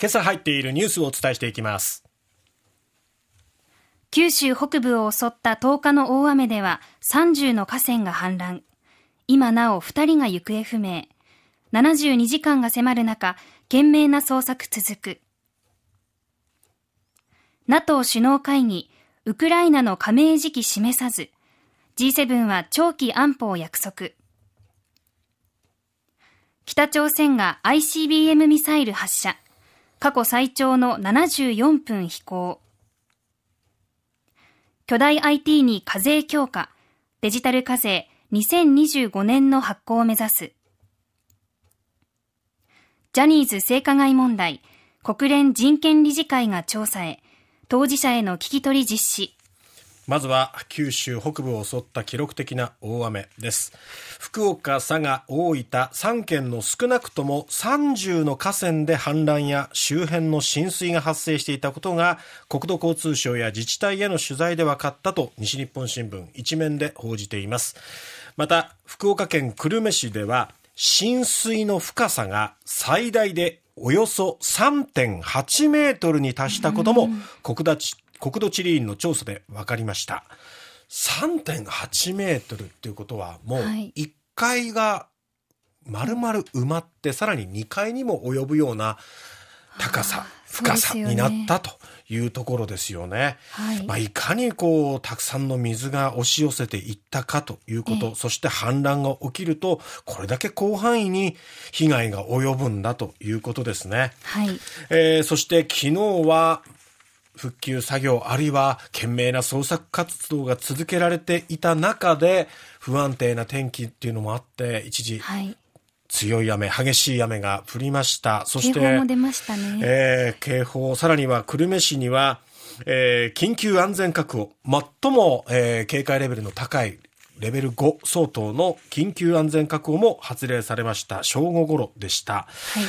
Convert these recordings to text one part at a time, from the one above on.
今朝入っているニュースをお伝えしていきます。九州北部を襲った10日の大雨では30の河川が氾濫。今なお2人が行方不明。72時間が迫る中懸命な捜索続く。NATO 首脳会議ウクライナの加盟時期示さず G7 は長期安保を約束。北朝鮮が ICBM ミサイル発射。過去最長の74分飛行。巨大 IT に課税強化。デジタル課税2025年の発行を目指す。ジャニーズ性加害問題。国連人権理事会が調査へ。当事者への聞き取り実施。まずは九州北部を襲った記録的な大雨です。福岡、佐賀、大分3県の少なくとも30の河川で氾濫や周辺の浸水が発生していたことが国土交通省や自治体への取材で分かったと西日本新聞一面で報じています。また福岡県久留米市では浸水の深さが最大でおよそ3.8メートルに達したことも国土国土地理院の調査で分かりました。3.8メートルっていうことはもう1階が丸々埋まってさらに2階にも及ぶような高さ深さになったというところですよね。はい、まあ、いかにこうたくさんの水が押し寄せていったかということ、そして氾濫が起きるとこれだけ広範囲に被害が及ぶんだということですね。はい、えー、そして昨日は復旧作業あるいは懸命な捜索活動が続けられていた中で不安定な天気っていうのもあって一時、強い雨、激しい雨が降りました。そして、警報も出ましたね。えー、警報、さらには久留米市には、えー、緊急安全確保、最も、えー、警戒レベルの高いレベル5相当の緊急安全確保も発令されました正午ごろでした、は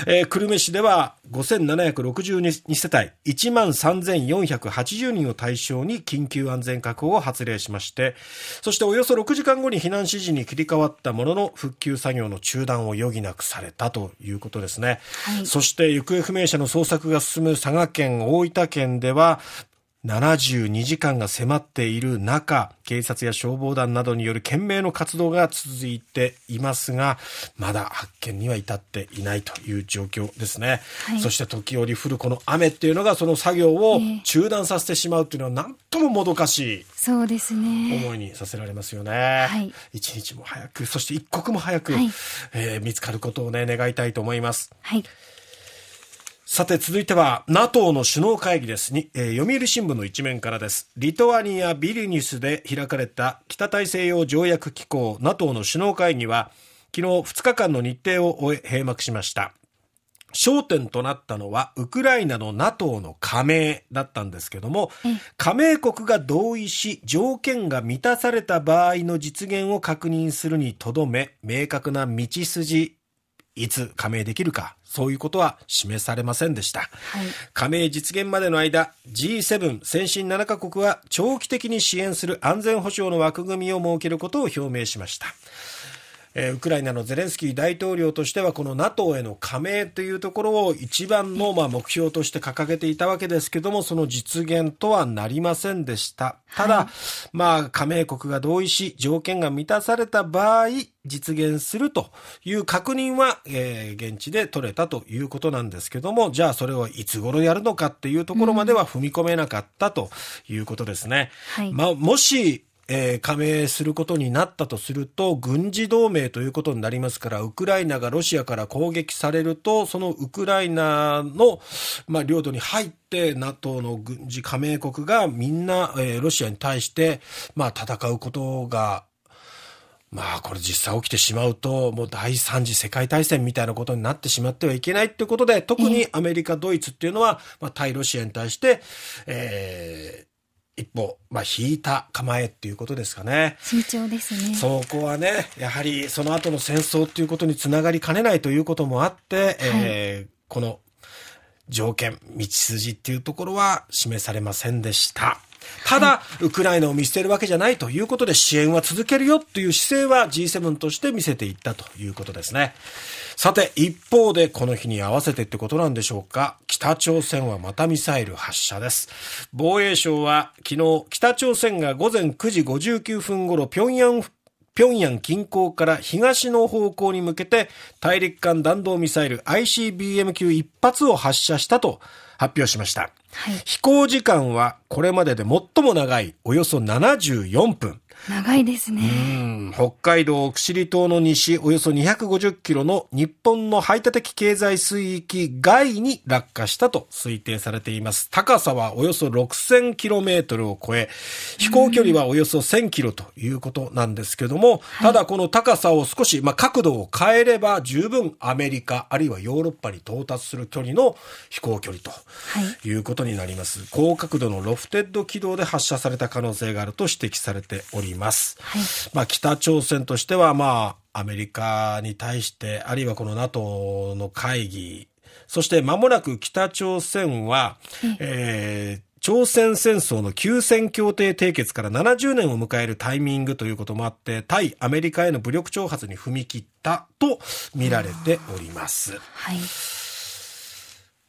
い、えー、久留米市では5762世帯1万3480人を対象に緊急安全確保を発令しましてそしておよそ6時間後に避難指示に切り替わったものの復旧作業の中断を余儀なくされたということですね、はい、そして行方不明者の捜索が進む佐賀県大分県では72時間が迫っている中、警察や消防団などによる懸命の活動が続いていますが、まだ発見には至っていないという状況ですね。はい、そして時折降るこの雨っていうのがその作業を中断させてしまうっていうのは何とももどかしい。そうですね。思いにさせられますよね。はい、一日も早く、そして一刻も早く、はい、えー、見つかることをね、願いたいと思います。はい。さて続いては NATO の首脳会議です。に、えー、読売新聞の一面からです。リトアニア・ビリニュスで開かれた北大西洋条約機構 NATO の首脳会議は昨日2日間の日程を終え閉幕しました。焦点となったのはウクライナの NATO の加盟だったんですけども、加盟国が同意し条件が満たされた場合の実現を確認するにとどめ明確な道筋いつ加盟できるか、そういうことは示されませんでした。はい、加盟実現までの間、G7 先進7カ国は長期的に支援する安全保障の枠組みを設けることを表明しました。えー、ウクライナのゼレンスキー大統領としてはこの NATO への加盟というところを一番のまあ目標として掲げていたわけですけどもその実現とはなりませんでした。ただ、はい、まあ加盟国が同意し条件が満たされた場合実現するという確認は、えー、現地で取れたということなんですけどもじゃあそれをいつ頃やるのかっていうところまでは踏み込めなかったということですね。うん。はい、まあ、もしえー、加盟することになったとすると、軍事同盟ということになりますから、ウクライナがロシアから攻撃されると、そのウクライナの、まあ、領土に入って、NATO の軍事加盟国がみんな、えー、ロシアに対して、まあ、戦うことがまあこれ実際起きてしまうと、もう第三次世界大戦みたいなことになってしまってはいけないってことで、特にアメリカ、ドイツっていうのは、まあ対ロシアに対して、え一歩、まあ、引いた構えっていうことですかね。慎重ですね。そこはね、やはりその後の戦争っていうことにつながりかねないということもあって、はい、えー、この条件、道筋っていうところは示されませんでした。ただ、はい、ウクライナを見捨てるわけじゃないということで支援は続けるよという姿勢は G7 として見せていったということですね。さて、一方でこの日に合わせてってことなんでしょうか。北朝鮮はまたミサイル発射です。防衛省は昨日、北朝鮮が午前9時59分頃、平壌平壌近郊から東の方向に向けて大陸間弾道ミサイル ICBM 級1発を発射したと発表しました。はい、飛行時間はこれまでで最も長いおよそ74分。長いですね。北海道奥尻島の西およそ250キロの日本の排他的経済水域外に落下したと推定されています。高さはおよそ6000キロメートルを超え、飛行距離はおよそ1000キロということなんですけども、ただこの高さを少し、まあ、角度を変えれば十分アメリカあるいはヨーロッパに到達する距離の飛行距離ということになります。高角度のロフテッド軌道で発射された可能性があると指摘されております。います。はい、まあ、北朝鮮としては、まあ、アメリカに対して、あるいはこの NATO の会議、そして間もなく北朝鮮は、えー、朝鮮戦争の休戦協定締結から70年を迎えるタイミングということもあって、対アメリカへの武力挑発に踏み切ったと見られております。はい